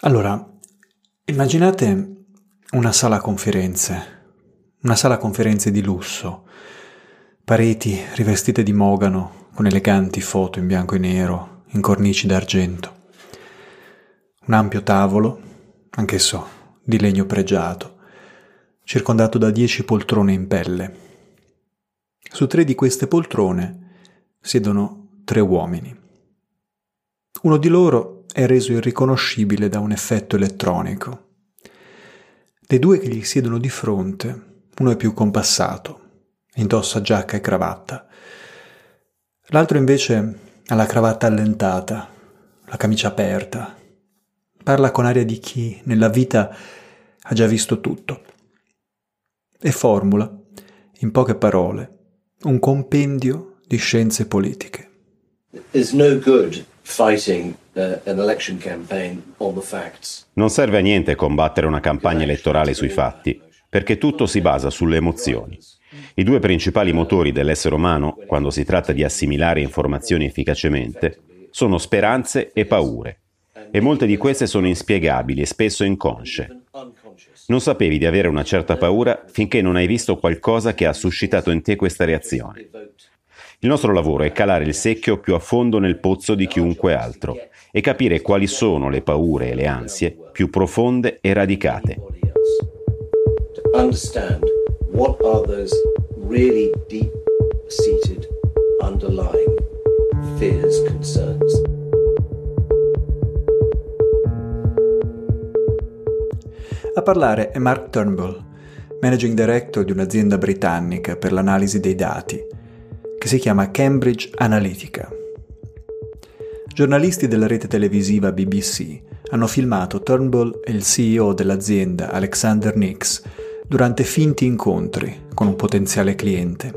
Allora, immaginate una sala conferenze, una sala conferenze di lusso, pareti rivestite di mogano con eleganti foto in bianco e nero, in cornici d'argento, un ampio tavolo, anch'esso di legno pregiato, circondato da dieci poltrone in pelle. Su tre di queste poltrone siedono tre uomini. Uno di loro è reso irriconoscibile da un effetto elettronico. Dei due che gli siedono di fronte, uno è più compassato, indossa giacca e cravatta. L'altro invece ha la cravatta allentata, la camicia aperta. Parla con aria di chi nella vita ha già visto tutto. E formula, in poche parole, un compendio di scienze politiche. It's no good fighting Uh, non serve a niente combattere una campagna elettorale sui fatti, perché tutto si basa sulle emozioni. I due principali motori dell'essere umano, quando si tratta di assimilare informazioni efficacemente, sono speranze e paure. E molte di queste sono inspiegabili e spesso inconsce. Non sapevi di avere una certa paura finché non hai visto qualcosa che ha suscitato in te questa reazione. Il nostro lavoro è calare il secchio più a fondo nel pozzo di chiunque altro e capire quali sono le paure e le ansie più profonde e radicate. A parlare è Mark Turnbull, managing director di un'azienda britannica per l'analisi dei dati che si chiama Cambridge Analytica. Giornalisti della rete televisiva BBC hanno filmato Turnbull e il CEO dell'azienda, Alexander Nix, durante finti incontri con un potenziale cliente.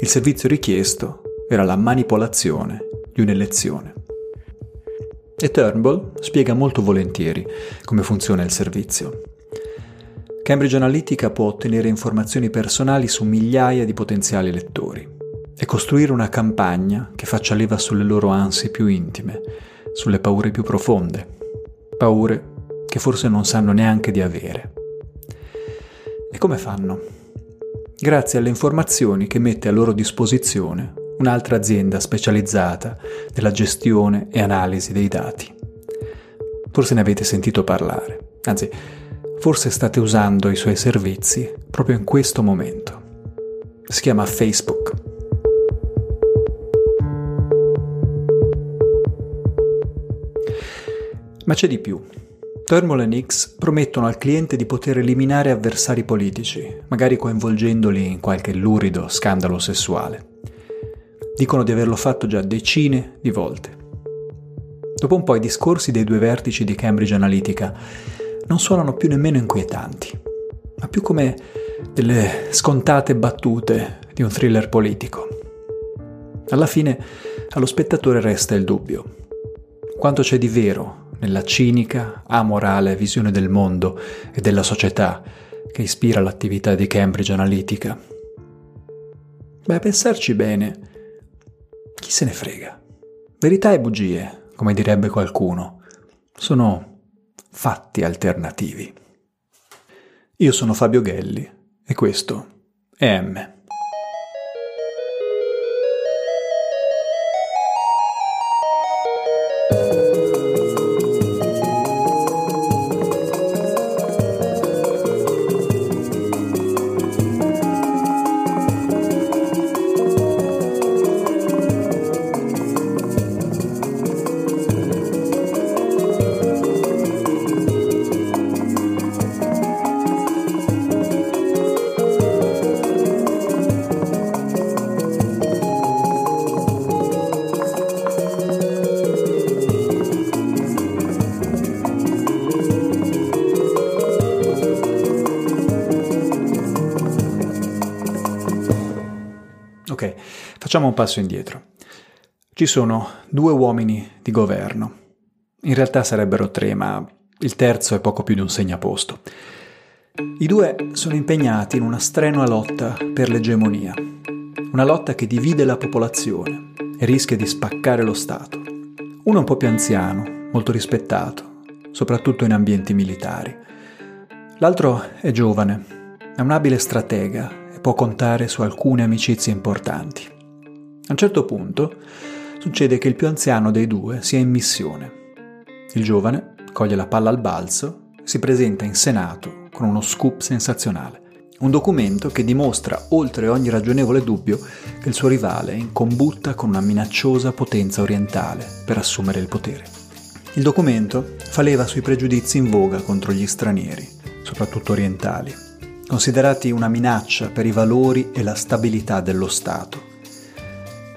Il servizio richiesto era la manipolazione di un'elezione. E Turnbull spiega molto volentieri come funziona il servizio. Cambridge Analytica può ottenere informazioni personali su migliaia di potenziali lettori e costruire una campagna che faccia leva sulle loro ansie più intime, sulle paure più profonde, paure che forse non sanno neanche di avere. E come fanno? Grazie alle informazioni che mette a loro disposizione un'altra azienda specializzata nella gestione e analisi dei dati. Forse ne avete sentito parlare, anzi, forse state usando i suoi servizi proprio in questo momento. Si chiama Facebook Ma c'è di più. Thermal e X promettono al cliente di poter eliminare avversari politici, magari coinvolgendoli in qualche lurido scandalo sessuale. Dicono di averlo fatto già decine di volte. Dopo un po' i discorsi dei due vertici di Cambridge Analytica non suonano più nemmeno inquietanti, ma più come delle scontate battute di un thriller politico. Alla fine allo spettatore resta il dubbio. Quanto c'è di vero nella cinica, amorale visione del mondo e della società che ispira l'attività di Cambridge Analytica. Beh, a pensarci bene, chi se ne frega? Verità e bugie, come direbbe qualcuno, sono fatti alternativi. Io sono Fabio Gelli e questo è M. un passo indietro. Ci sono due uomini di governo. In realtà sarebbero tre, ma il terzo è poco più di un segnaposto. I due sono impegnati in una strenua lotta per l'egemonia, una lotta che divide la popolazione e rischia di spaccare lo Stato. Uno è un po' più anziano, molto rispettato, soprattutto in ambienti militari. L'altro è giovane, è un abile stratega e può contare su alcune amicizie importanti. A un certo punto succede che il più anziano dei due sia in missione. Il giovane coglie la palla al balzo e si presenta in Senato con uno scoop sensazionale. Un documento che dimostra, oltre ogni ragionevole dubbio, che il suo rivale è in combutta con una minacciosa potenza orientale per assumere il potere. Il documento fa leva sui pregiudizi in voga contro gli stranieri, soprattutto orientali, considerati una minaccia per i valori e la stabilità dello Stato.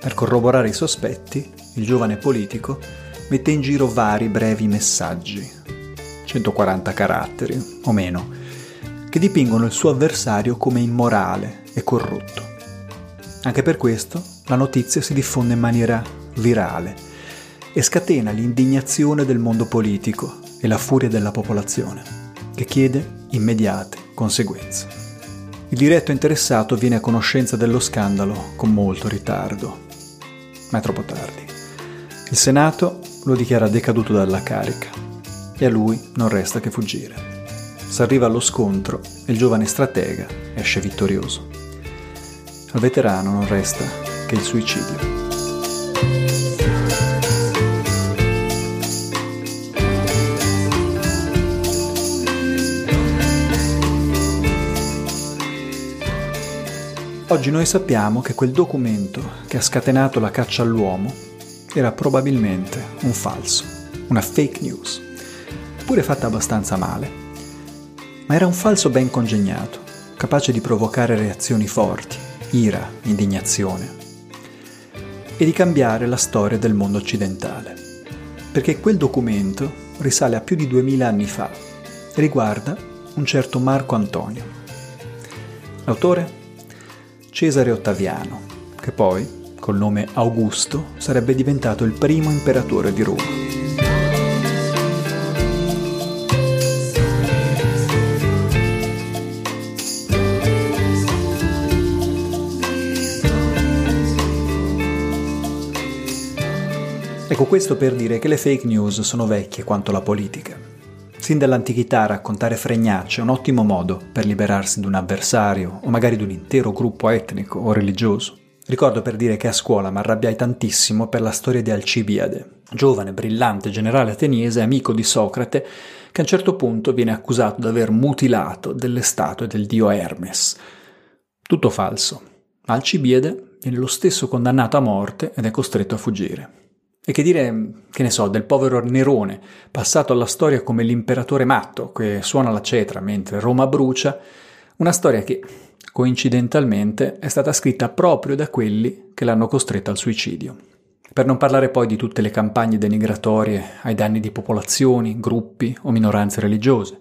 Per corroborare i sospetti, il giovane politico mette in giro vari brevi messaggi, 140 caratteri o meno, che dipingono il suo avversario come immorale e corrotto. Anche per questo la notizia si diffonde in maniera virale e scatena l'indignazione del mondo politico e la furia della popolazione, che chiede immediate conseguenze. Il diretto interessato viene a conoscenza dello scandalo con molto ritardo, ma è troppo tardi. Il Senato lo dichiara decaduto dalla carica e a lui non resta che fuggire. S'arriva allo scontro e il giovane stratega esce vittorioso. Al veterano non resta che il suicidio. Oggi noi sappiamo che quel documento che ha scatenato la caccia all'uomo era probabilmente un falso, una fake news, pure fatta abbastanza male ma era un falso ben congegnato, capace di provocare reazioni forti, ira, indignazione, e di cambiare la storia del mondo occidentale. Perché quel documento risale a più di duemila anni fa e riguarda un certo Marco Antonio. L'autore? Cesare Ottaviano, che poi, col nome Augusto, sarebbe diventato il primo imperatore di Roma. Ecco questo per dire che le fake news sono vecchie quanto la politica. Sin dall'antichità raccontare fregnacce è un ottimo modo per liberarsi di un avversario o magari di un intero gruppo etnico o religioso. Ricordo per dire che a scuola mi arrabbiai tantissimo per la storia di Alcibiade, giovane, brillante generale ateniese, amico di Socrate, che a un certo punto viene accusato di aver mutilato delle statue del dio Hermes. Tutto falso. Alcibiade viene lo stesso condannato a morte ed è costretto a fuggire. E che dire, che ne so, del povero Nerone, passato alla storia come l'imperatore matto che suona la cetra mentre Roma brucia, una storia che, coincidentalmente, è stata scritta proprio da quelli che l'hanno costretto al suicidio. Per non parlare poi di tutte le campagne denigratorie ai danni di popolazioni, gruppi o minoranze religiose.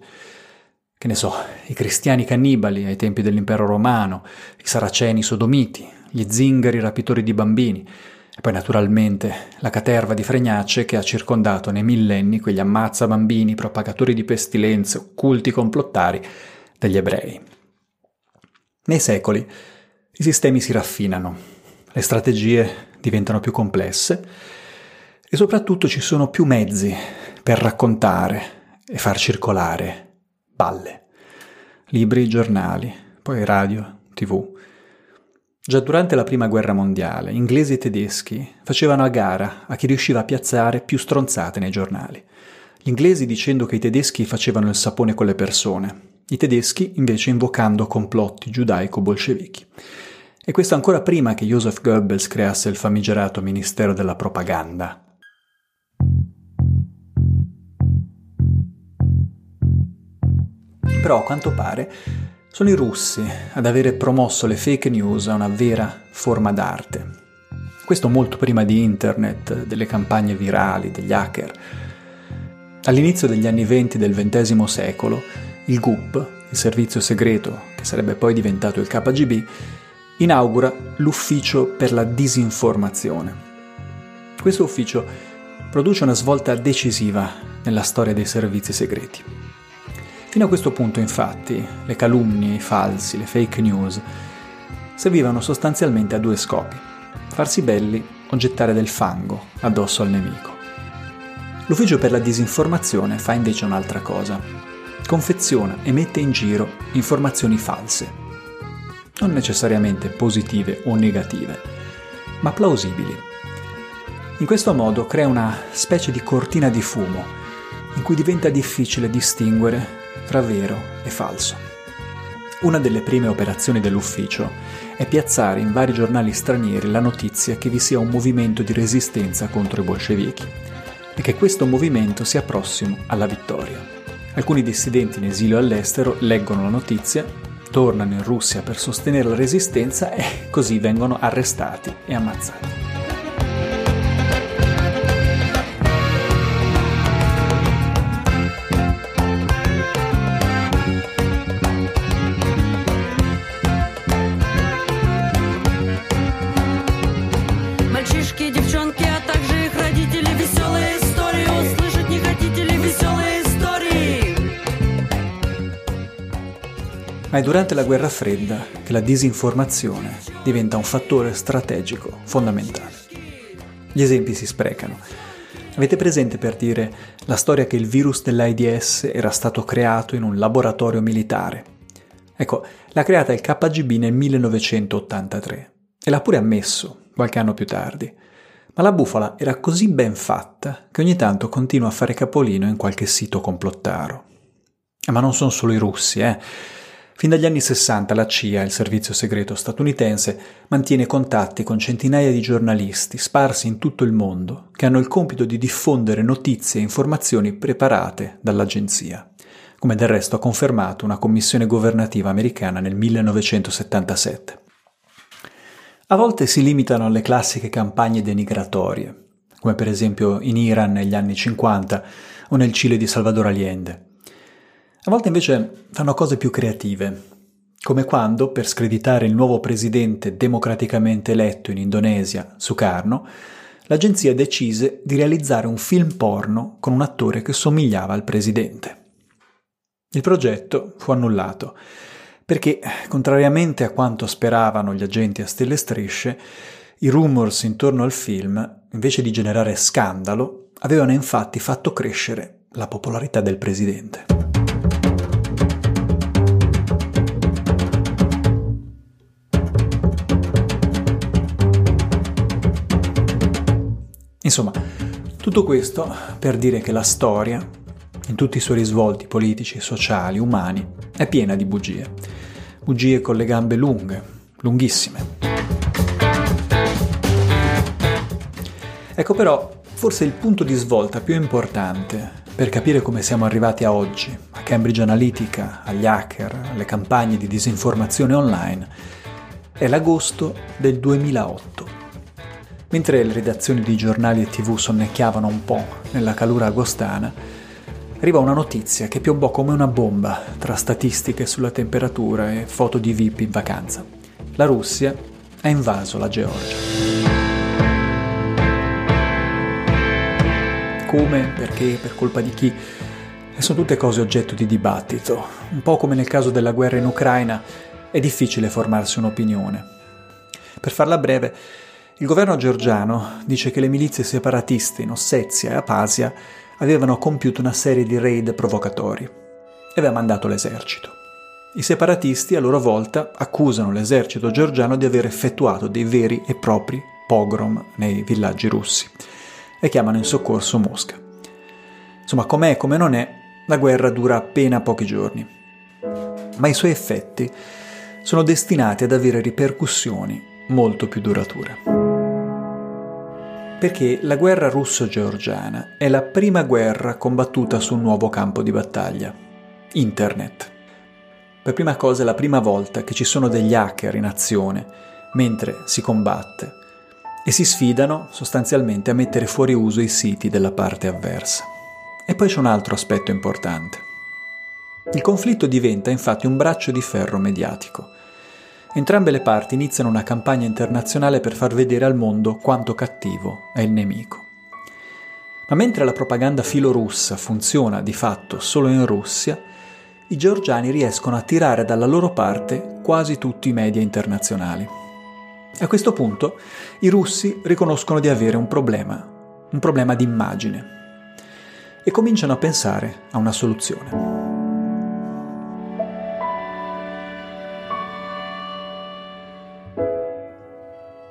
Che ne so, i cristiani cannibali ai tempi dell'impero romano, i saraceni sodomiti, gli zingari rapitori di bambini, e poi naturalmente la caterva di fregnacce che ha circondato nei millenni quegli ammazza bambini, propagatori di pestilenze, occulti complottari degli ebrei. Nei secoli i sistemi si raffinano, le strategie diventano più complesse e soprattutto ci sono più mezzi per raccontare e far circolare balle, libri, giornali, poi radio, tv. Già durante la Prima Guerra Mondiale, inglesi e tedeschi facevano a gara a chi riusciva a piazzare più stronzate nei giornali. Gli inglesi dicendo che i tedeschi facevano il sapone con le persone, i tedeschi invece invocando complotti giudaico-bolscevichi. E questo ancora prima che Joseph Goebbels creasse il famigerato Ministero della Propaganda. Però a quanto pare sono i russi ad avere promosso le fake news a una vera forma d'arte. Questo molto prima di internet, delle campagne virali, degli hacker. All'inizio degli anni venti del XX secolo, il GUP, il servizio segreto che sarebbe poi diventato il KGB, inaugura l'Ufficio per la disinformazione. Questo ufficio produce una svolta decisiva nella storia dei servizi segreti. Fino a questo punto, infatti, le calunnie, i falsi, le fake news servivano sostanzialmente a due scopi, farsi belli o gettare del fango addosso al nemico. L'ufficio per la disinformazione fa invece un'altra cosa. Confeziona e mette in giro informazioni false, non necessariamente positive o negative, ma plausibili. In questo modo crea una specie di cortina di fumo in cui diventa difficile distinguere tra vero e falso. Una delle prime operazioni dell'ufficio è piazzare in vari giornali stranieri la notizia che vi sia un movimento di resistenza contro i bolscevichi e che questo movimento sia prossimo alla vittoria. Alcuni dissidenti in esilio all'estero leggono la notizia, tornano in Russia per sostenere la resistenza e così vengono arrestati e ammazzati. Ma è durante la guerra fredda che la disinformazione diventa un fattore strategico fondamentale. Gli esempi si sprecano. Avete presente per dire la storia che il virus dell'AIDS era stato creato in un laboratorio militare? Ecco, l'ha creata il KGB nel 1983 e l'ha pure ammesso qualche anno più tardi. Ma la bufala era così ben fatta che ogni tanto continua a fare capolino in qualche sito complottaro. Ma non sono solo i russi, eh. Fin dagli anni 60 la CIA, il servizio segreto statunitense, mantiene contatti con centinaia di giornalisti sparsi in tutto il mondo che hanno il compito di diffondere notizie e informazioni preparate dall'agenzia, come del resto ha confermato una commissione governativa americana nel 1977. A volte si limitano alle classiche campagne denigratorie, come per esempio in Iran negli anni 50 o nel Cile di Salvador Allende. A volte invece fanno cose più creative, come quando, per screditare il nuovo presidente democraticamente eletto in Indonesia, Sukarno, l'agenzia decise di realizzare un film porno con un attore che somigliava al presidente. Il progetto fu annullato perché, contrariamente a quanto speravano gli agenti a stelle strisce, i rumors intorno al film, invece di generare scandalo, avevano infatti fatto crescere la popolarità del presidente. Insomma, tutto questo per dire che la storia, in tutti i suoi risvolti politici, sociali, umani, è piena di bugie. Bugie con le gambe lunghe, lunghissime. Ecco però, forse il punto di svolta più importante per capire come siamo arrivati a oggi, a Cambridge Analytica, agli hacker, alle campagne di disinformazione online, è l'agosto del 2008. Mentre le redazioni di giornali e tv sonnecchiavano un po' nella calura agostana, arriva una notizia che piombò come una bomba tra statistiche sulla temperatura e foto di VIP in vacanza. La Russia ha invaso la Georgia. Come, perché, per colpa di chi? Sono tutte cose oggetto di dibattito. Un po' come nel caso della guerra in Ucraina, è difficile formarsi un'opinione. Per farla breve, il governo georgiano dice che le milizie separatiste in Ossetia e Apasia avevano compiuto una serie di raid provocatori e aveva mandato l'esercito. I separatisti a loro volta accusano l'esercito georgiano di aver effettuato dei veri e propri pogrom nei villaggi russi e chiamano in soccorso Mosca. Insomma, com'è e come non è, la guerra dura appena pochi giorni, ma i suoi effetti sono destinati ad avere ripercussioni molto più durature perché la guerra russo-georgiana è la prima guerra combattuta su un nuovo campo di battaglia, Internet. Per prima cosa è la prima volta che ci sono degli hacker in azione mentre si combatte e si sfidano sostanzialmente a mettere fuori uso i siti della parte avversa. E poi c'è un altro aspetto importante. Il conflitto diventa infatti un braccio di ferro mediatico Entrambe le parti iniziano una campagna internazionale per far vedere al mondo quanto cattivo è il nemico. Ma mentre la propaganda filorussa funziona di fatto solo in Russia, i georgiani riescono a tirare dalla loro parte quasi tutti i media internazionali. A questo punto i russi riconoscono di avere un problema, un problema di immagine. e cominciano a pensare a una soluzione.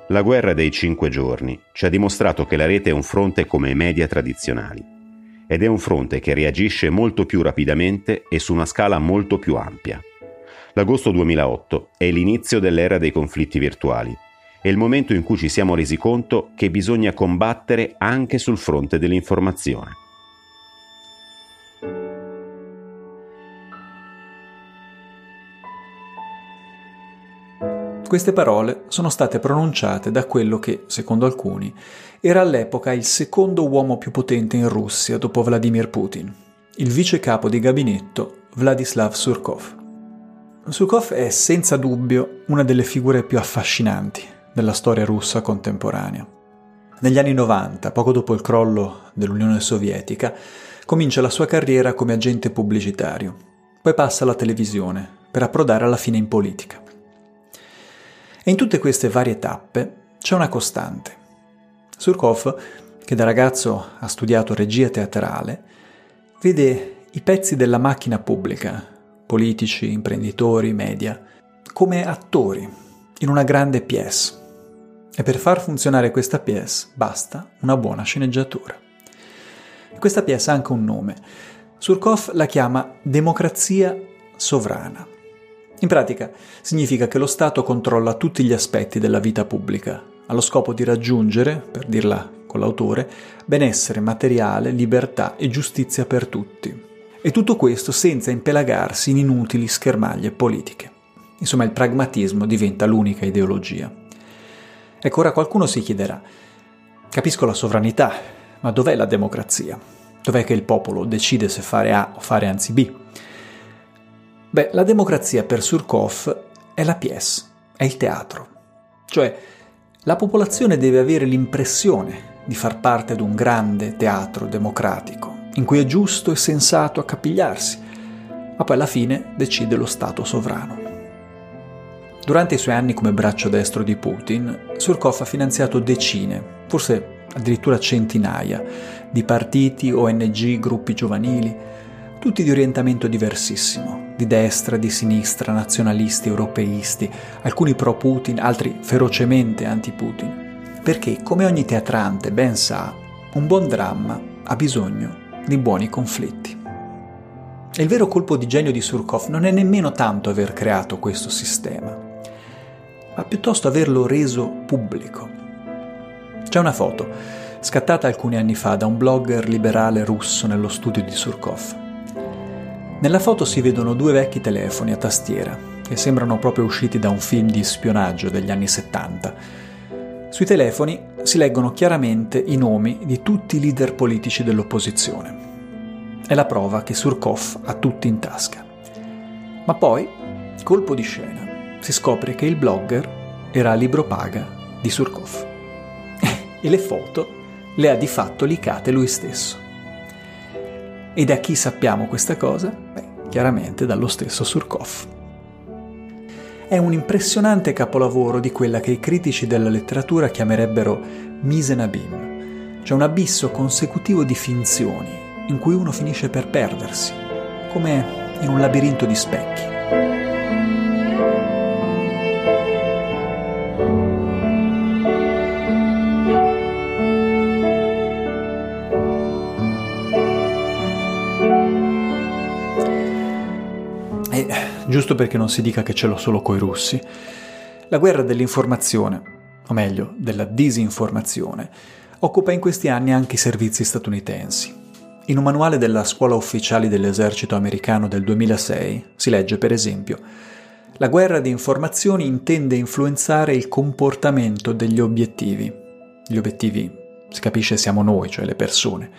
La guerra dei cinque giorni ci ha dimostrato che la rete è un fronte come i media tradizionali ed è un fronte che reagisce molto più rapidamente e su una scala molto più ampia. L'agosto 2008 è l'inizio dell'era dei conflitti virtuali è il momento in cui ci siamo resi conto che bisogna combattere anche sul fronte dell'informazione. Queste parole sono state pronunciate da quello che, secondo alcuni, era all'epoca il secondo uomo più potente in Russia dopo Vladimir Putin, il vice capo di gabinetto Vladislav Surkov. Surkov è senza dubbio una delle figure più affascinanti della storia russa contemporanea. Negli anni 90, poco dopo il crollo dell'Unione Sovietica, comincia la sua carriera come agente pubblicitario, poi passa alla televisione per approdare alla fine in politica. E in tutte queste varie tappe c'è una costante. Surkov, che da ragazzo ha studiato regia teatrale, vede i pezzi della macchina pubblica, politici, imprenditori, media, come attori in una grande pièce e per far funzionare questa pièce basta una buona sceneggiatura. Questa pièce ha anche un nome. Surkov la chiama democrazia sovrana. In pratica significa che lo Stato controlla tutti gli aspetti della vita pubblica, allo scopo di raggiungere, per dirla con l'autore, benessere materiale, libertà e giustizia per tutti. E tutto questo senza impelagarsi in inutili schermaglie politiche. Insomma, il pragmatismo diventa l'unica ideologia. Ecco, ora qualcuno si chiederà, capisco la sovranità, ma dov'è la democrazia? Dov'è che il popolo decide se fare A o fare anzi B? Beh, la democrazia per Surkov è la pièce, è il teatro. Cioè, la popolazione deve avere l'impressione di far parte di un grande teatro democratico, in cui è giusto e sensato accapigliarsi, ma poi alla fine decide lo Stato sovrano. Durante i suoi anni come braccio destro di Putin, Surkov ha finanziato decine, forse addirittura centinaia, di partiti, ONG, gruppi giovanili, tutti di orientamento diversissimo, di destra, di sinistra, nazionalisti, europeisti, alcuni pro-Putin, altri ferocemente anti-Putin. Perché, come ogni teatrante ben sa, un buon dramma ha bisogno di buoni conflitti. E il vero colpo di genio di Surkov non è nemmeno tanto aver creato questo sistema, ma piuttosto averlo reso pubblico. C'è una foto, scattata alcuni anni fa da un blogger liberale russo nello studio di Surkov. Nella foto si vedono due vecchi telefoni a tastiera, che sembrano proprio usciti da un film di spionaggio degli anni 70. Sui telefoni si leggono chiaramente i nomi di tutti i leader politici dell'opposizione. È la prova che Surkov ha tutti in tasca. Ma poi, colpo di scena, si scopre che il blogger era a libro paga di Surkov. e le foto le ha di fatto licate lui stesso. E da chi sappiamo questa cosa? Beh, chiaramente dallo stesso Surkov. È un impressionante capolavoro di quella che i critici della letteratura chiamerebbero misenabim, cioè un abisso consecutivo di finzioni in cui uno finisce per perdersi, come in un labirinto di specchi. Giusto perché non si dica che ce l'ho solo coi russi. La guerra dell'informazione, o meglio, della disinformazione, occupa in questi anni anche i servizi statunitensi. In un manuale della Scuola Ufficiali dell'Esercito americano del 2006 si legge, per esempio, la guerra di informazioni intende influenzare il comportamento degli obiettivi. Gli obiettivi, si capisce, siamo noi, cioè le persone.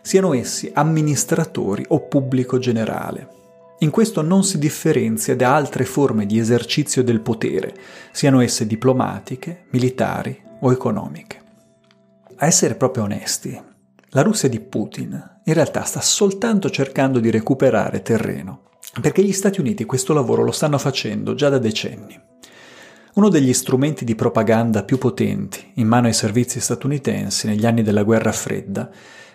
Siano essi amministratori o pubblico generale, in questo non si differenzia da altre forme di esercizio del potere, siano esse diplomatiche, militari o economiche. A essere proprio onesti, la Russia di Putin in realtà sta soltanto cercando di recuperare terreno, perché gli Stati Uniti questo lavoro lo stanno facendo già da decenni. Uno degli strumenti di propaganda più potenti in mano ai servizi statunitensi negli anni della guerra fredda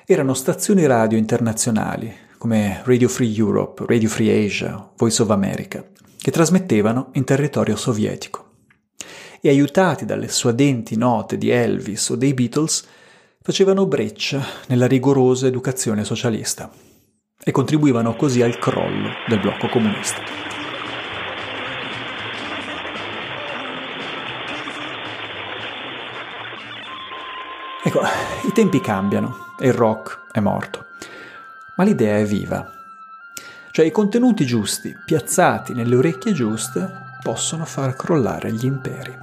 erano stazioni radio internazionali come Radio Free Europe, Radio Free Asia, Voice of America, che trasmettevano in territorio sovietico. E aiutati dalle suadenti note di Elvis o dei Beatles, facevano breccia nella rigorosa educazione socialista e contribuivano così al crollo del blocco comunista. Ecco, i tempi cambiano e il rock è morto, ma l'idea è viva. Cioè i contenuti giusti, piazzati nelle orecchie giuste, possono far crollare gli imperi.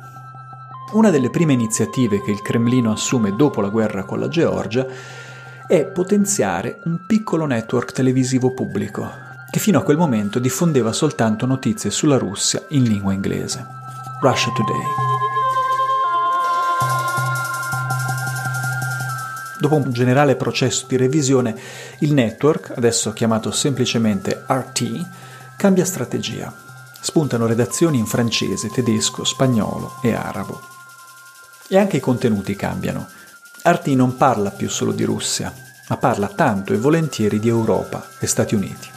Una delle prime iniziative che il Cremlino assume dopo la guerra con la Georgia è potenziare un piccolo network televisivo pubblico, che fino a quel momento diffondeva soltanto notizie sulla Russia in lingua inglese. Russia Today. Dopo un generale processo di revisione, il network, adesso chiamato semplicemente RT, cambia strategia. Spuntano redazioni in francese, tedesco, spagnolo e arabo. E anche i contenuti cambiano. Arti non parla più solo di Russia, ma parla tanto e volentieri di Europa e Stati Uniti.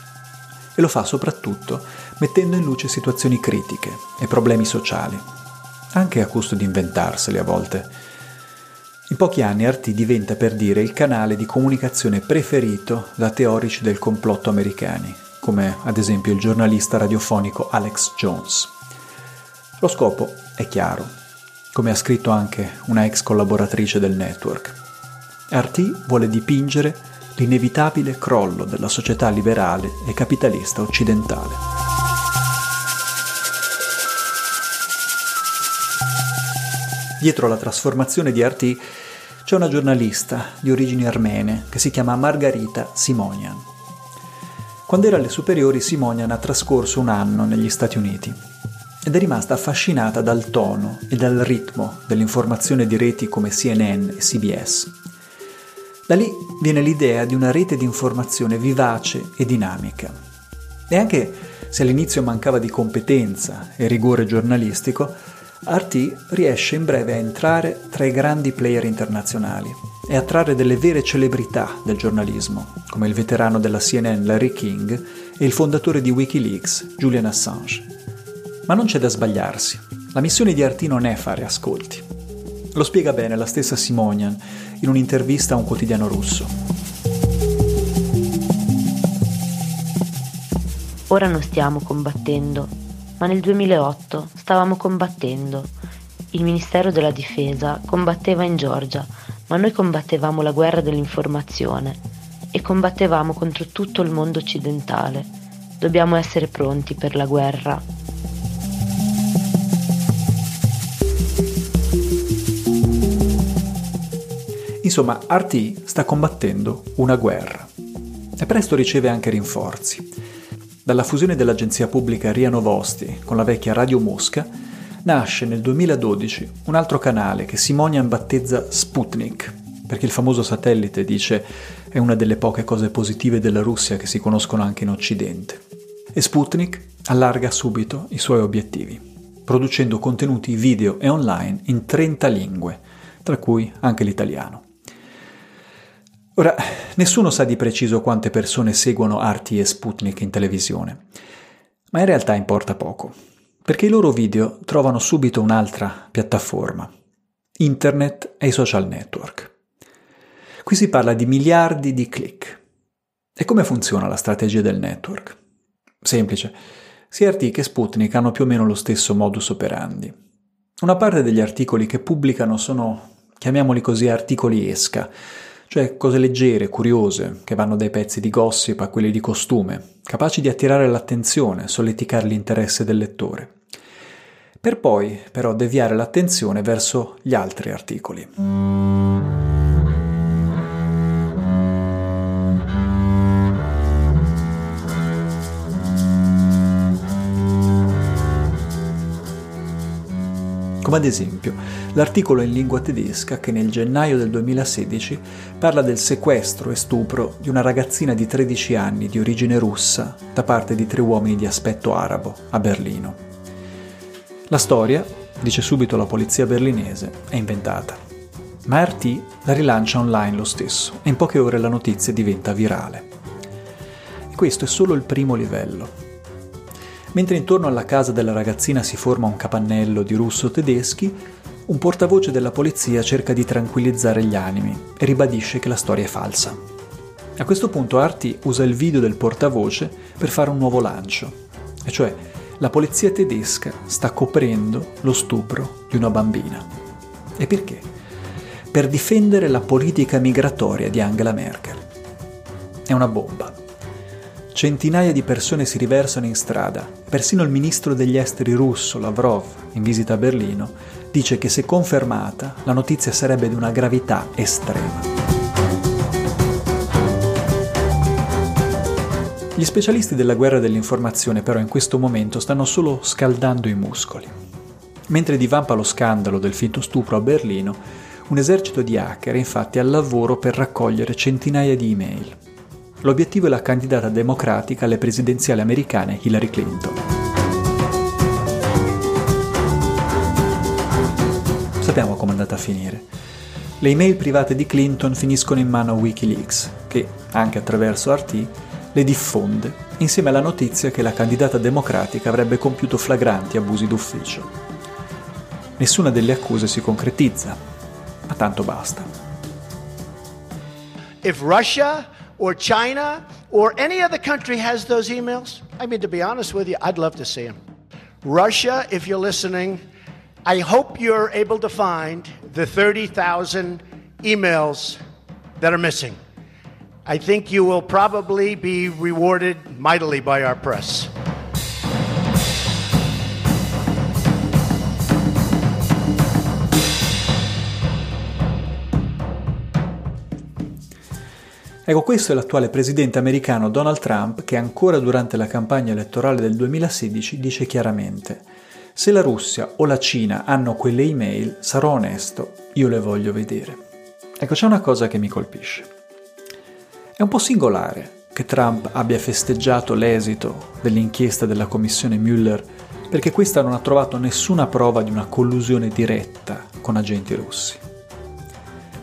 E lo fa soprattutto mettendo in luce situazioni critiche e problemi sociali, anche a costo di inventarseli a volte. In pochi anni Arti diventa per dire il canale di comunicazione preferito da teorici del complotto americani, come ad esempio il giornalista radiofonico Alex Jones. Lo scopo è chiaro, come ha scritto anche una ex collaboratrice del network. RT vuole dipingere l'inevitabile crollo della società liberale e capitalista occidentale. Dietro la trasformazione di RT c'è una giornalista di origini armene che si chiama Margarita Simonian. Quando era alle superiori Simonian ha trascorso un anno negli Stati Uniti ed è rimasta affascinata dal tono e dal ritmo dell'informazione di reti come CNN e CBS. Da lì viene l'idea di una rete di informazione vivace e dinamica. E anche se all'inizio mancava di competenza e rigore giornalistico, RT riesce in breve a entrare tra i grandi player internazionali e a trarre delle vere celebrità del giornalismo, come il veterano della CNN Larry King e il fondatore di Wikileaks Julian Assange. Ma non c'è da sbagliarsi. La missione di RT non è fare ascolti. Lo spiega bene la stessa Simonian in un'intervista a un quotidiano russo. Ora non stiamo combattendo, ma nel 2008 stavamo combattendo. Il Ministero della Difesa combatteva in Georgia, ma noi combattevamo la guerra dell'informazione e combattevamo contro tutto il mondo occidentale. Dobbiamo essere pronti per la guerra Insomma, RT sta combattendo una guerra e presto riceve anche rinforzi. Dalla fusione dell'agenzia pubblica RIA Novosti con la vecchia Radio Mosca nasce nel 2012 un altro canale che Simonian battezza Sputnik, perché il famoso satellite, dice, è una delle poche cose positive della Russia che si conoscono anche in Occidente. E Sputnik allarga subito i suoi obiettivi, producendo contenuti video e online in 30 lingue, tra cui anche l'italiano. Ora, nessuno sa di preciso quante persone seguono Arti e Sputnik in televisione, ma in realtà importa poco, perché i loro video trovano subito un'altra piattaforma, Internet e i social network. Qui si parla di miliardi di click. E come funziona la strategia del network? Semplice. Sia RT che Sputnik hanno più o meno lo stesso modus operandi. Una parte degli articoli che pubblicano sono, chiamiamoli così, articoli esca, cioè cose leggere, curiose, che vanno dai pezzi di gossip a quelli di costume, capaci di attirare l'attenzione, solleticare l'interesse del lettore. Per poi, però, deviare l'attenzione verso gli altri articoli. Come ad esempio l'articolo in lingua tedesca che nel gennaio del 2016 parla del sequestro e stupro di una ragazzina di 13 anni di origine russa da parte di tre uomini di aspetto arabo a Berlino. La storia, dice subito la polizia berlinese, è inventata. ma RT la rilancia online lo stesso e in poche ore la notizia diventa virale. E questo è solo il primo livello. Mentre intorno alla casa della ragazzina si forma un capannello di russo-tedeschi, un portavoce della polizia cerca di tranquillizzare gli animi e ribadisce che la storia è falsa. A questo punto Arti usa il video del portavoce per fare un nuovo lancio, e cioè la polizia tedesca sta coprendo lo stupro di una bambina. E perché? Per difendere la politica migratoria di Angela Merkel. È una bomba. Centinaia di persone si riversano in strada. Persino il ministro degli esteri russo, Lavrov, in visita a Berlino, dice che se confermata la notizia sarebbe di una gravità estrema. Gli specialisti della guerra dell'informazione però in questo momento stanno solo scaldando i muscoli. Mentre divampa lo scandalo del finto stupro a Berlino, un esercito di hacker è infatti al lavoro per raccogliere centinaia di email. L'obiettivo è la candidata democratica alle presidenziali americane Hillary Clinton. Sappiamo come è andata a finire. Le email private di Clinton finiscono in mano a Wikileaks, che, anche attraverso RT, le diffonde, insieme alla notizia che la candidata democratica avrebbe compiuto flagranti abusi d'ufficio. Nessuna delle accuse si concretizza, ma tanto basta. If Russia or China or any other country has those emails, I mean, to be honest with you, I'd love to see them. Russia, if you're listening, I hope you're able to find the 30,000 emails that are missing. I think you will probably be rewarded mightily by our press. Ecco, questo è l'attuale presidente americano Donald Trump che ancora durante la campagna elettorale del 2016 dice chiaramente se la Russia o la Cina hanno quelle email, sarò onesto, io le voglio vedere. Ecco, c'è una cosa che mi colpisce. È un po' singolare che Trump abbia festeggiato l'esito dell'inchiesta della commissione Mueller perché questa non ha trovato nessuna prova di una collusione diretta con agenti russi.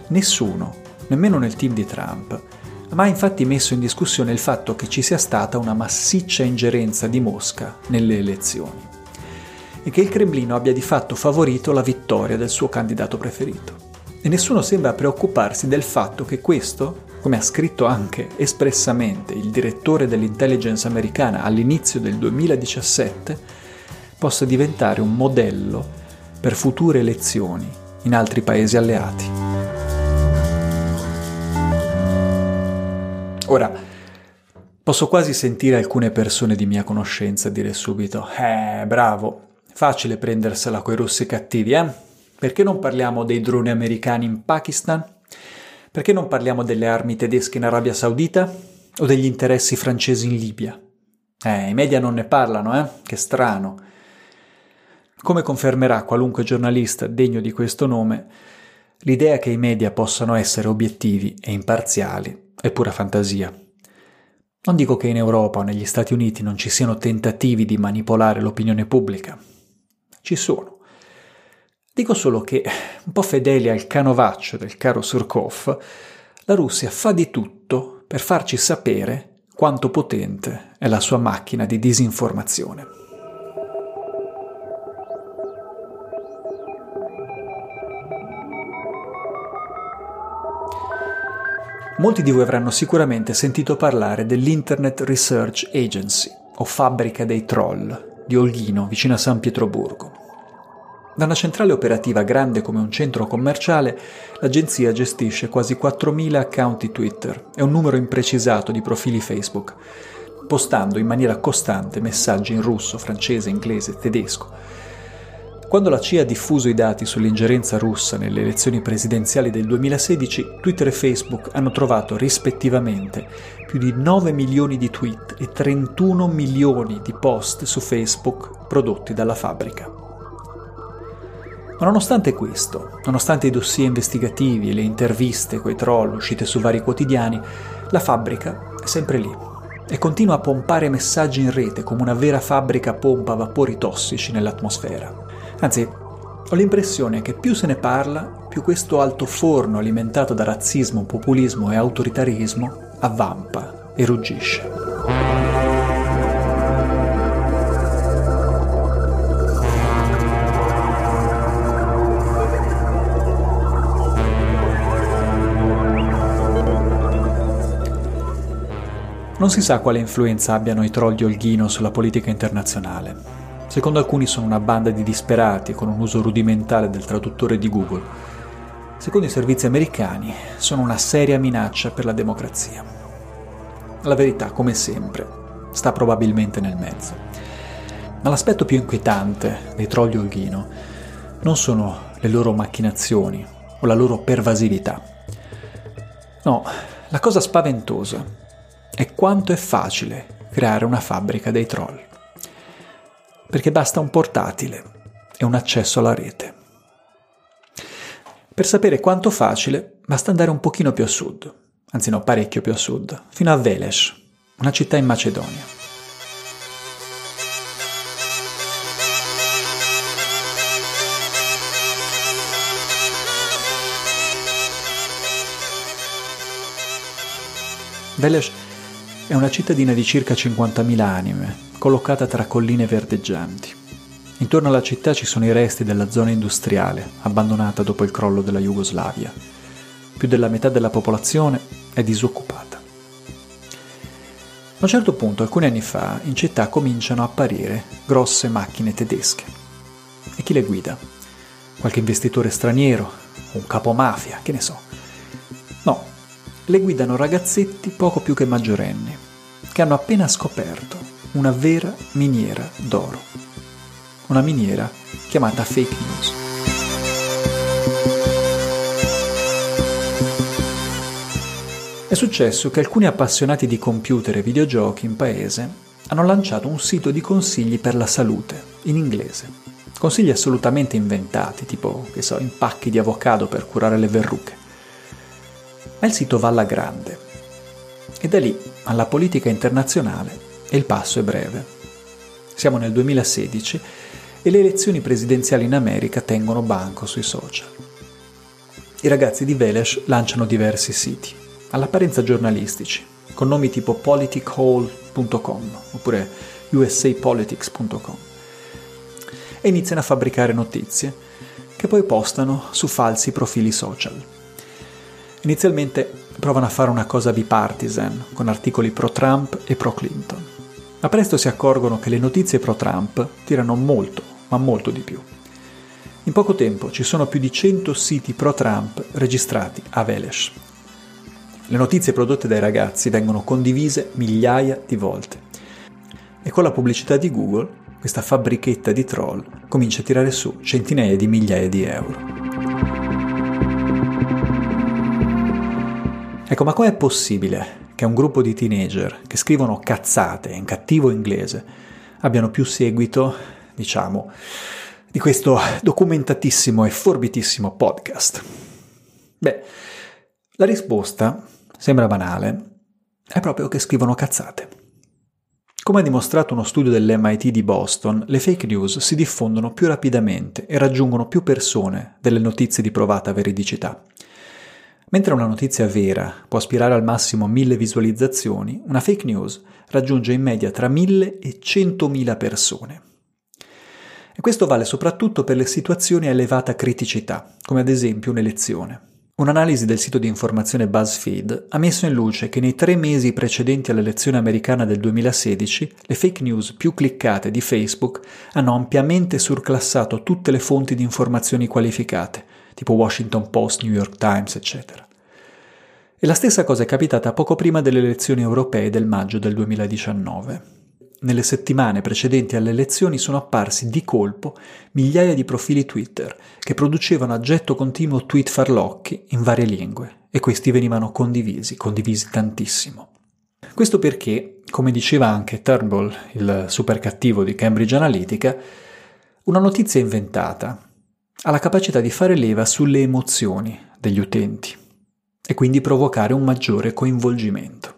Nessuno, nemmeno nel team di Trump, ma ha infatti messo in discussione il fatto che ci sia stata una massiccia ingerenza di Mosca nelle elezioni e che il Cremlino abbia di fatto favorito la vittoria del suo candidato preferito. E nessuno sembra preoccuparsi del fatto che questo, come ha scritto anche espressamente il direttore dell'intelligence americana all'inizio del 2017, possa diventare un modello per future elezioni in altri paesi alleati. Ora, posso quasi sentire alcune persone di mia conoscenza dire subito, eh, bravo, facile prendersela coi russi cattivi, eh? Perché non parliamo dei droni americani in Pakistan? Perché non parliamo delle armi tedesche in Arabia Saudita? O degli interessi francesi in Libia? Eh, i media non ne parlano, eh? Che strano. Come confermerà qualunque giornalista degno di questo nome, l'idea che i media possano essere obiettivi e imparziali è pura fantasia. Non dico che in Europa o negli Stati Uniti non ci siano tentativi di manipolare l'opinione pubblica. Ci sono. Dico solo che, un po' fedeli al canovaccio del caro Surkov, la Russia fa di tutto per farci sapere quanto potente è la sua macchina di disinformazione. Molti di voi avranno sicuramente sentito parlare dell'Internet Research Agency, o fabbrica dei troll, di Olghino, vicino a San Pietroburgo. Da una centrale operativa grande come un centro commerciale, l'agenzia gestisce quasi 4.000 account Twitter e un numero imprecisato di profili Facebook, postando in maniera costante messaggi in russo, francese, inglese, tedesco, quando la CIA ha diffuso i dati sull'ingerenza russa nelle elezioni presidenziali del 2016, Twitter e Facebook hanno trovato rispettivamente più di 9 milioni di tweet e 31 milioni di post su Facebook prodotti dalla fabbrica. Ma nonostante questo, nonostante i dossier investigativi e le interviste coi troll uscite su vari quotidiani, la fabbrica è sempre lì e continua a pompare messaggi in rete come una vera fabbrica pompa vapori tossici nell'atmosfera. Anzi, ho l'impressione che più se ne parla più questo altoforno alimentato da razzismo, populismo e autoritarismo avvampa e ruggisce. Non si sa quale influenza abbiano i troll di Olghino sulla politica internazionale. Secondo alcuni sono una banda di disperati con un uso rudimentale del traduttore di Google. Secondo i servizi americani sono una seria minaccia per la democrazia. La verità, come sempre, sta probabilmente nel mezzo. Ma l'aspetto più inquietante dei troll di Olghino non sono le loro macchinazioni o la loro pervasività. No, la cosa spaventosa e quanto è facile creare una fabbrica dei troll. Perché basta un portatile e un accesso alla rete. Per sapere quanto facile, basta andare un pochino più a sud, anzi no, parecchio più a sud, fino a Veles, una città in Macedonia. Veles è una cittadina di circa 50.000 anime, collocata tra colline verdeggianti. Intorno alla città ci sono i resti della zona industriale, abbandonata dopo il crollo della Jugoslavia. Più della metà della popolazione è disoccupata. A un certo punto, alcuni anni fa, in città cominciano a apparire grosse macchine tedesche. E chi le guida? Qualche investitore straniero? Un capo mafia? Che ne so? No, le guidano ragazzetti poco più che maggiorenni, che hanno appena scoperto una vera miniera d'oro. Una miniera chiamata fake news. È successo che alcuni appassionati di computer e videogiochi in paese hanno lanciato un sito di consigli per la salute in inglese. Consigli assolutamente inventati, tipo, che so, impacchi di avocado per curare le verruche ma il sito va alla grande. E da lì alla politica internazionale e il passo è breve. Siamo nel 2016 e le elezioni presidenziali in America tengono banco sui social. I ragazzi di Veles lanciano diversi siti, all'apparenza giornalistici, con nomi tipo politichall.com oppure usapolitics.com e iniziano a fabbricare notizie che poi postano su falsi profili social. Inizialmente provano a fare una cosa bipartisan, con articoli pro-Trump e pro-Clinton, ma presto si accorgono che le notizie pro-Trump tirano molto, ma molto di più. In poco tempo ci sono più di 100 siti pro-Trump registrati a Veles. Le notizie prodotte dai ragazzi vengono condivise migliaia di volte. E con la pubblicità di Google, questa fabbrichetta di troll comincia a tirare su centinaia di migliaia di euro. Ecco, ma com'è possibile che un gruppo di teenager che scrivono cazzate in cattivo inglese abbiano più seguito, diciamo, di questo documentatissimo e forbitissimo podcast? Beh, la risposta sembra banale, è proprio che scrivono cazzate. Come ha dimostrato uno studio dell'MIT di Boston, le fake news si diffondono più rapidamente e raggiungono più persone delle notizie di provata veridicità. Mentre una notizia vera può aspirare al massimo a mille visualizzazioni, una fake news raggiunge in media tra mille e centomila persone. E questo vale soprattutto per le situazioni a elevata criticità, come ad esempio un'elezione. Un'analisi del sito di informazione BuzzFeed ha messo in luce che nei tre mesi precedenti all'elezione americana del 2016 le fake news più cliccate di Facebook hanno ampiamente surclassato tutte le fonti di informazioni qualificate, tipo Washington Post, New York Times, eccetera. E la stessa cosa è capitata poco prima delle elezioni europee del maggio del 2019. Nelle settimane precedenti alle elezioni sono apparsi di colpo migliaia di profili Twitter che producevano a getto continuo tweet farlocchi in varie lingue e questi venivano condivisi, condivisi tantissimo. Questo perché, come diceva anche Turnbull, il super cattivo di Cambridge Analytica, una notizia inventata, ha la capacità di fare leva sulle emozioni degli utenti e quindi provocare un maggiore coinvolgimento.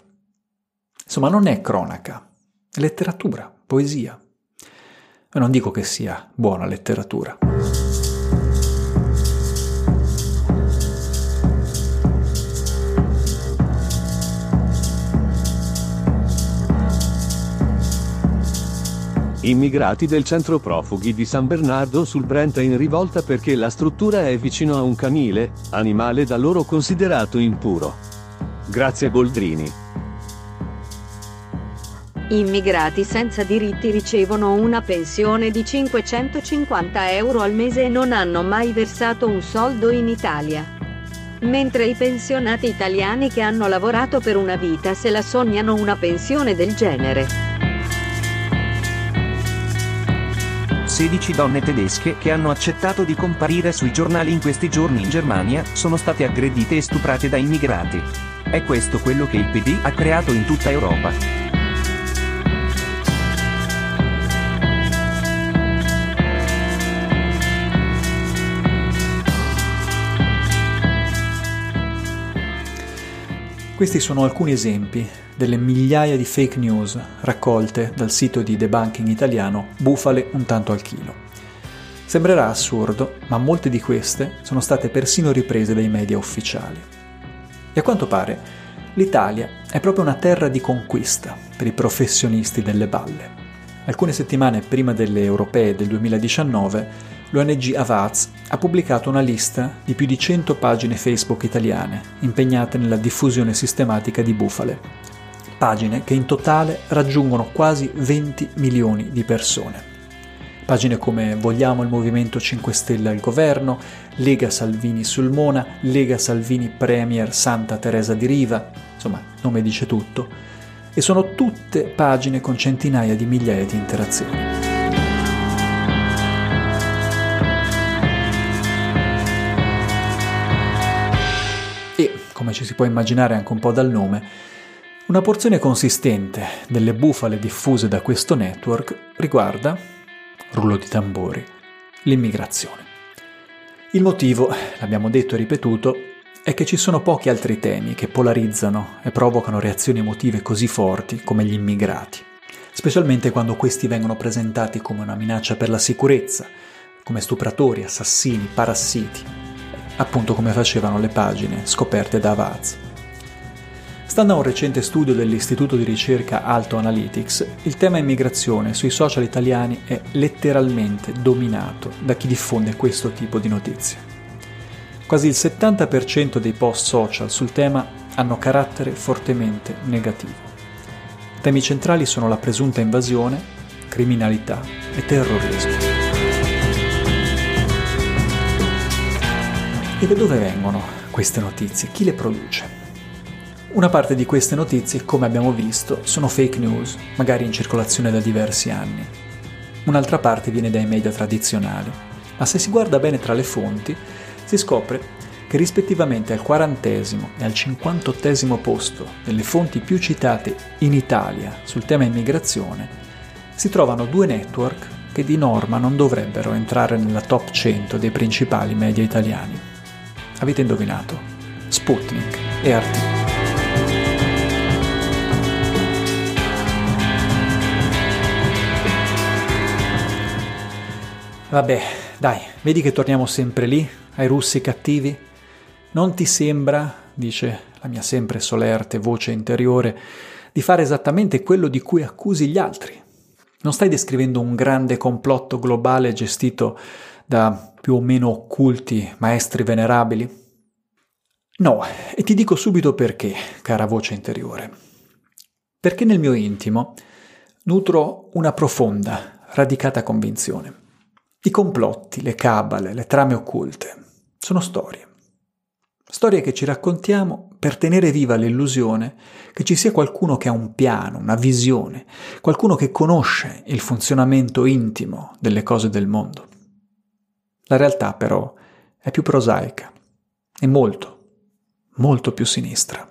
Insomma, non è cronaca, è letteratura, poesia. Ma non dico che sia buona letteratura. Immigrati del centro profughi di San Bernardo sul Brenta in rivolta perché la struttura è vicino a un canile, animale da loro considerato impuro. Grazie Boldrini. Immigrati senza diritti ricevono una pensione di 550 euro al mese e non hanno mai versato un soldo in Italia. Mentre i pensionati italiani che hanno lavorato per una vita se la sognano una pensione del genere. 16 donne tedesche che hanno accettato di comparire sui giornali in questi giorni in Germania sono state aggredite e stuprate da immigrati. È questo quello che il PD ha creato in tutta Europa. Questi sono alcuni esempi delle migliaia di fake news raccolte dal sito di debunking italiano Bufale un tanto al chilo. Sembrerà assurdo, ma molte di queste sono state persino riprese dai media ufficiali. E a quanto pare l'Italia è proprio una terra di conquista per i professionisti delle balle. Alcune settimane prima delle europee del 2019 l'ONG Avaz ha pubblicato una lista di più di 100 pagine Facebook italiane impegnate nella diffusione sistematica di bufale. Pagine che in totale raggiungono quasi 20 milioni di persone. Pagine come Vogliamo il Movimento 5 Stelle al governo, Lega Salvini sul Mona, Lega Salvini Premier Santa Teresa di Riva, insomma, nome dice tutto, e sono tutte pagine con centinaia di migliaia di interazioni. Come ci si può immaginare anche un po' dal nome, una porzione consistente delle bufale diffuse da questo network riguarda, rullo di tamburi, l'immigrazione. Il motivo, l'abbiamo detto e ripetuto, è che ci sono pochi altri temi che polarizzano e provocano reazioni emotive così forti come gli immigrati, specialmente quando questi vengono presentati come una minaccia per la sicurezza, come stupratori, assassini, parassiti, appunto come facevano le pagine scoperte da Avaz. Stando a un recente studio dell'Istituto di ricerca Alto Analytics, il tema immigrazione sui social italiani è letteralmente dominato da chi diffonde questo tipo di notizie. Quasi il 70% dei post social sul tema hanno carattere fortemente negativo. Temi centrali sono la presunta invasione, criminalità e terrorismo. E da dove vengono queste notizie? Chi le produce? Una parte di queste notizie, come abbiamo visto, sono fake news, magari in circolazione da diversi anni. Un'altra parte viene dai media tradizionali, ma se si guarda bene tra le fonti, si scopre che rispettivamente al quarantesimo e al cinquantottesimo posto delle fonti più citate in Italia sul tema immigrazione si trovano due network che di norma non dovrebbero entrare nella top 100 dei principali media italiani. Avete indovinato? Sputnik e RT. Vabbè, dai, vedi che torniamo sempre lì, ai russi cattivi? Non ti sembra, dice la mia sempre solerte voce interiore, di fare esattamente quello di cui accusi gli altri? Non stai descrivendo un grande complotto globale gestito da più o meno occulti maestri venerabili? No, e ti dico subito perché, cara voce interiore. Perché nel mio intimo nutro una profonda, radicata convinzione. I complotti, le cabale, le trame occulte sono storie. Storie che ci raccontiamo per tenere viva l'illusione che ci sia qualcuno che ha un piano, una visione, qualcuno che conosce il funzionamento intimo delle cose del mondo. La realtà però è più prosaica e molto, molto più sinistra.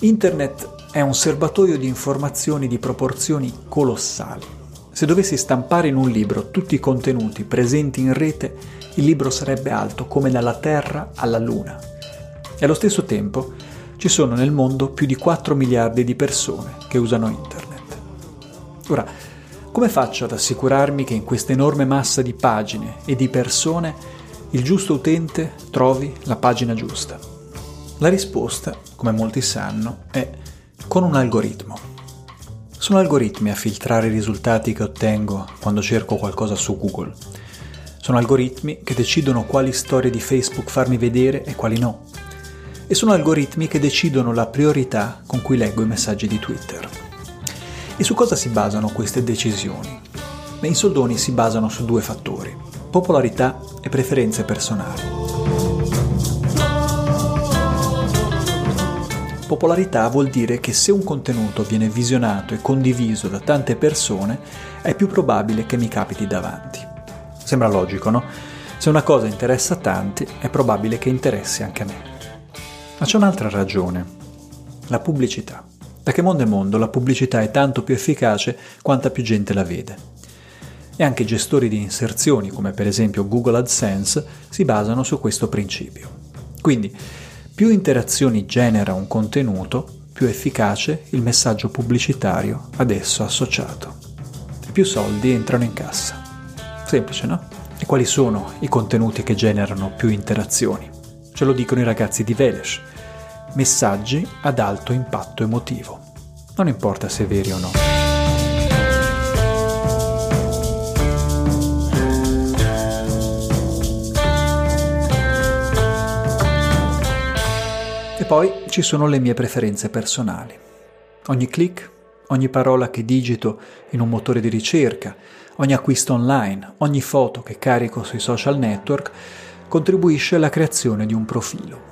Internet è un serbatoio di informazioni di proporzioni colossali. Se dovessi stampare in un libro tutti i contenuti presenti in rete, il libro sarebbe alto come dalla Terra alla Luna. E allo stesso tempo ci sono nel mondo più di 4 miliardi di persone che usano Internet. Ora, Come faccio ad assicurarmi che in questa enorme massa di pagine e di persone il giusto utente trovi la pagina giusta? La risposta, come molti sanno, è con un algoritmo. Sono algoritmi a filtrare i risultati che ottengo quando cerco qualcosa su Google. Sono algoritmi che decidono quali storie di Facebook farmi vedere e quali no. E sono algoritmi che decidono la priorità con cui leggo i messaggi di Twitter. E su cosa si basano queste decisioni? Beh, in soldoni si basano su due fattori, popolarità e preferenze personali. Popolarità vuol dire che se un contenuto viene visionato e condiviso da tante persone, è più probabile che mi capiti davanti. Sembra logico, no? Se una cosa interessa a tanti, è probabile che interessi anche a me. Ma c'è un'altra ragione, la pubblicità. Da che mondo è mondo la pubblicità è tanto più efficace quanta più gente la vede. E anche gestori di inserzioni, come per esempio Google AdSense, si basano su questo principio. Quindi, più interazioni genera un contenuto, più efficace il messaggio pubblicitario ad esso associato. E più soldi entrano in cassa. Semplice, no? E quali sono i contenuti che generano più interazioni? Ce lo dicono i ragazzi di Veles messaggi ad alto impatto emotivo. Non importa se veri o no. E poi ci sono le mie preferenze personali. Ogni click, ogni parola che digito in un motore di ricerca, ogni acquisto online, ogni foto che carico sui social network contribuisce alla creazione di un profilo.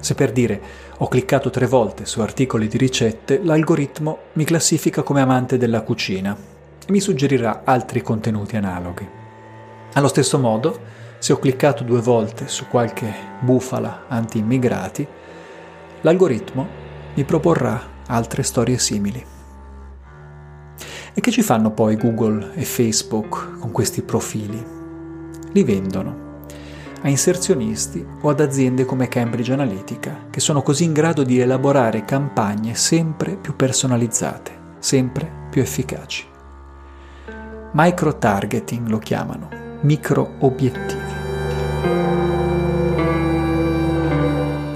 Se per dire ho cliccato tre volte su articoli di ricette, l'algoritmo mi classifica come amante della cucina e mi suggerirà altri contenuti analoghi. Allo stesso modo, se ho cliccato due volte su qualche bufala anti-immigrati, l'algoritmo mi proporrà altre storie simili. E che ci fanno poi Google e Facebook con questi profili? Li vendono a inserzionisti o ad aziende come Cambridge Analytica, che sono così in grado di elaborare campagne sempre più personalizzate, sempre più efficaci. Micro-targeting lo chiamano, micro-obiettivi.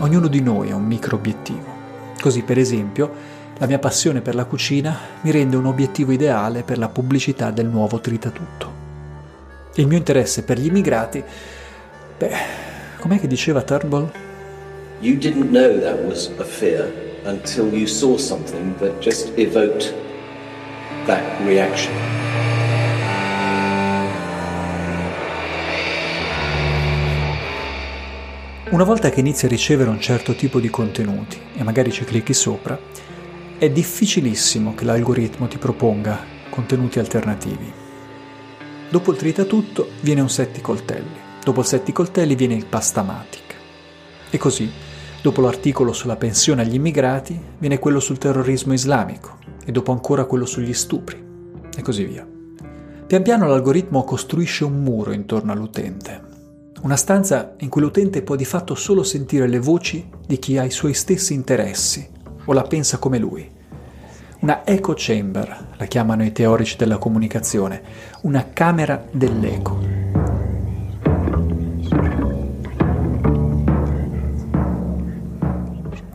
Ognuno di noi ha un micro-obiettivo. Così, per esempio, la mia passione per la cucina mi rende un obiettivo ideale per la pubblicità del nuovo Tritatutto. Il mio interesse per gli immigrati Beh, com'è che diceva Turnbull? You didn't know that was a fear until you saw something that just evoked that reaction. Una volta che inizi a ricevere un certo tipo di contenuti e magari ci clicchi sopra, è difficilissimo che l'algoritmo ti proponga contenuti alternativi. Dopo il tritatutto viene un set di coltelli. Dopo il set coltelli viene il pastamatic. E così, dopo l'articolo sulla pensione agli immigrati, viene quello sul terrorismo islamico e dopo ancora quello sugli stupri e così via. Pian piano l'algoritmo costruisce un muro intorno all'utente, una stanza in cui l'utente può di fatto solo sentire le voci di chi ha i suoi stessi interessi o la pensa come lui. Una echo chamber, la chiamano i teorici della comunicazione, una camera dell'eco.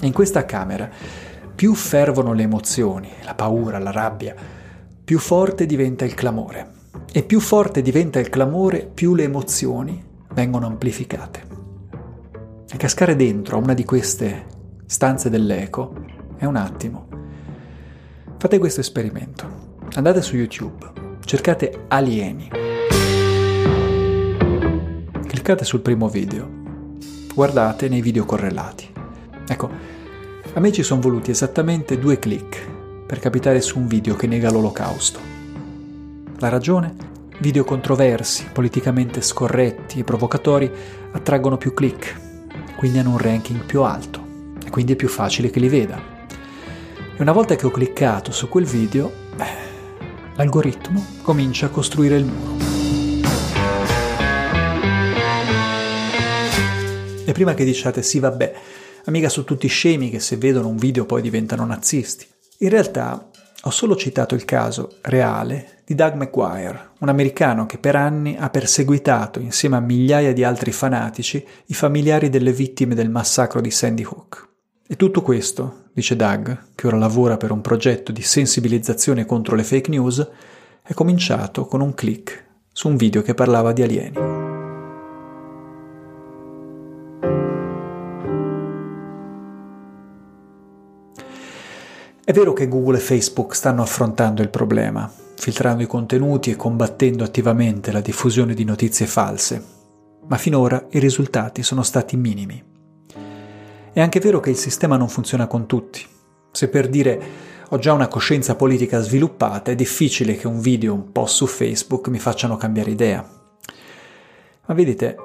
In questa camera più fervono le emozioni, la paura, la rabbia, più forte diventa il clamore. E più forte diventa il clamore, più le emozioni vengono amplificate. E cascare dentro a una di queste stanze dell'eco è un attimo. Fate questo esperimento. Andate su YouTube, cercate alieni. Cliccate sul primo video. Guardate nei video correlati. Ecco, a me ci sono voluti esattamente due click per capitare su un video che nega l'olocausto. La ragione? Video controversi, politicamente scorretti e provocatori attraggono più click, quindi hanno un ranking più alto e quindi è più facile che li veda. Una volta che ho cliccato su quel video, beh, l'algoritmo comincia a costruire il muro. E prima che diciate sì vabbè, ma mica sono tutti scemi che se vedono un video poi diventano nazisti. In realtà ho solo citato il caso reale di Doug McGuire, un americano che per anni ha perseguitato insieme a migliaia di altri fanatici i familiari delle vittime del massacro di Sandy Hook. E tutto questo, dice Doug, che ora lavora per un progetto di sensibilizzazione contro le fake news, è cominciato con un click su un video che parlava di alieni. È vero che Google e Facebook stanno affrontando il problema, filtrando i contenuti e combattendo attivamente la diffusione di notizie false, ma finora i risultati sono stati minimi. È anche vero che il sistema non funziona con tutti. Se per dire ho già una coscienza politica sviluppata, è difficile che un video, un post su Facebook mi facciano cambiare idea. Ma vedete,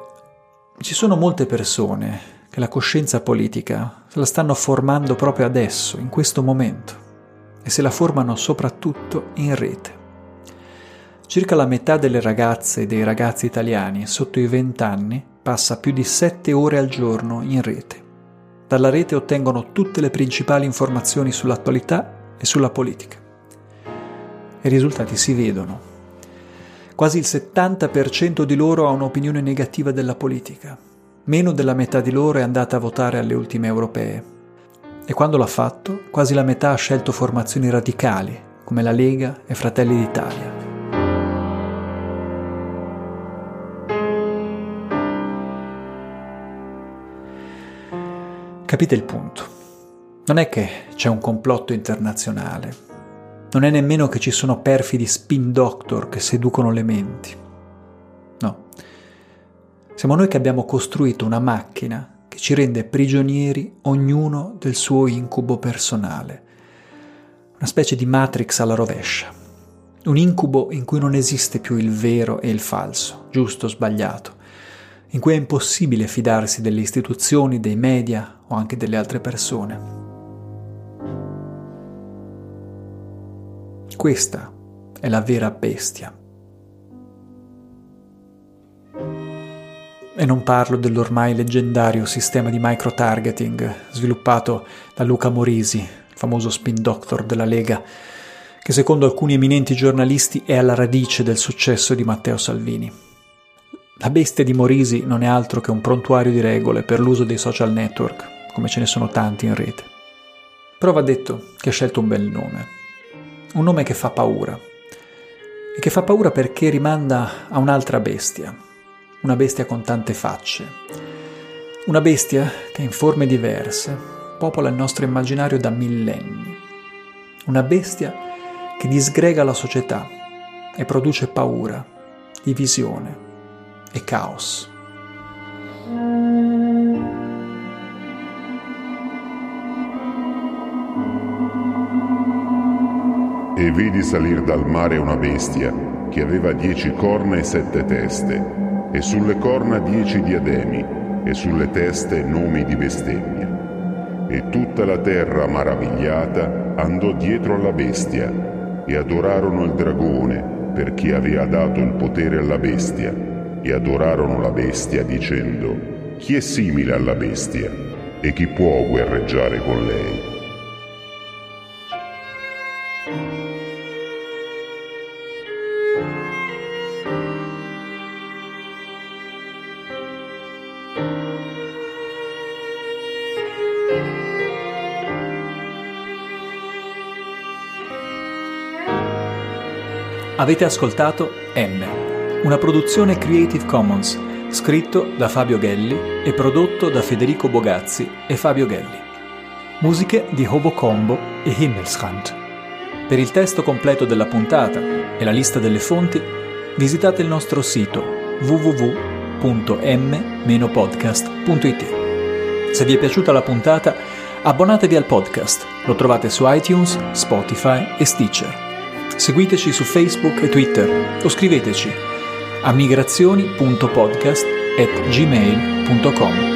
ci sono molte persone che la coscienza politica se la stanno formando proprio adesso, in questo momento, e se la formano soprattutto in rete. Circa la metà delle ragazze e dei ragazzi italiani sotto i 20 anni passa più di 7 ore al giorno in rete. Dalla rete ottengono tutte le principali informazioni sull'attualità e sulla politica. I risultati si vedono. Quasi il 70% di loro ha un'opinione negativa della politica, Meno della metà di loro è andata a votare alle ultime europee. E quando l'ha fatto, quasi la metà ha scelto formazioni radicali, come la Lega e Fratelli d'Italia. Capite il punto? Non è che c'è un complotto internazionale, non è nemmeno che ci sono perfidi spin doctor che seducono le menti. Siamo noi che abbiamo costruito una macchina che ci rende prigionieri ognuno del suo incubo personale. Una specie di matrix alla rovescia. Un incubo in cui non esiste più il vero e il falso, giusto o sbagliato, in cui è impossibile fidarsi delle istituzioni, dei media o anche delle altre persone. Questa è la vera bestia. E non parlo dell'ormai leggendario sistema di micro-targeting sviluppato da Luca Morisi, il famoso spin doctor della Lega, che secondo alcuni eminenti giornalisti è alla radice del successo di Matteo Salvini. La bestia di Morisi non è altro che un prontuario di regole per l'uso dei social network, come ce ne sono tanti in rete. Però va detto che ha scelto un bel nome, un nome che fa paura, e che fa paura perché rimanda a un'altra bestia, una bestia con tante facce. Una bestia che in forme diverse popola il nostro immaginario da millenni. Una bestia che disgrega la società e produce paura, divisione e caos. E vidi salir dal mare una bestia che aveva dieci corna e sette teste e sulle corna dieci diademi, e sulle teste nomi di bestemmia. E tutta la terra maravigliata andò dietro alla bestia, e adorarono il dragone, perché aveva dato il potere alla bestia, e adorarono la bestia dicendo, chi è simile alla bestia, e chi può guerreggiare con lei? Avete ascoltato M, una produzione Creative Commons, scritto da Fabio Gelli e prodotto da Federico Bogazzi e Fabio Gelli. Musiche di Hobo Combo e Himmelsrand. Per il testo completo della puntata e la lista delle fonti, visitate il nostro sito www.m-podcast.it. Se vi è piaciuta la puntata, abbonatevi al podcast. Lo trovate su iTunes, Spotify e Stitcher. Seguiteci su Facebook e Twitter o scriveteci a migrazioni.podcast@gmail.com.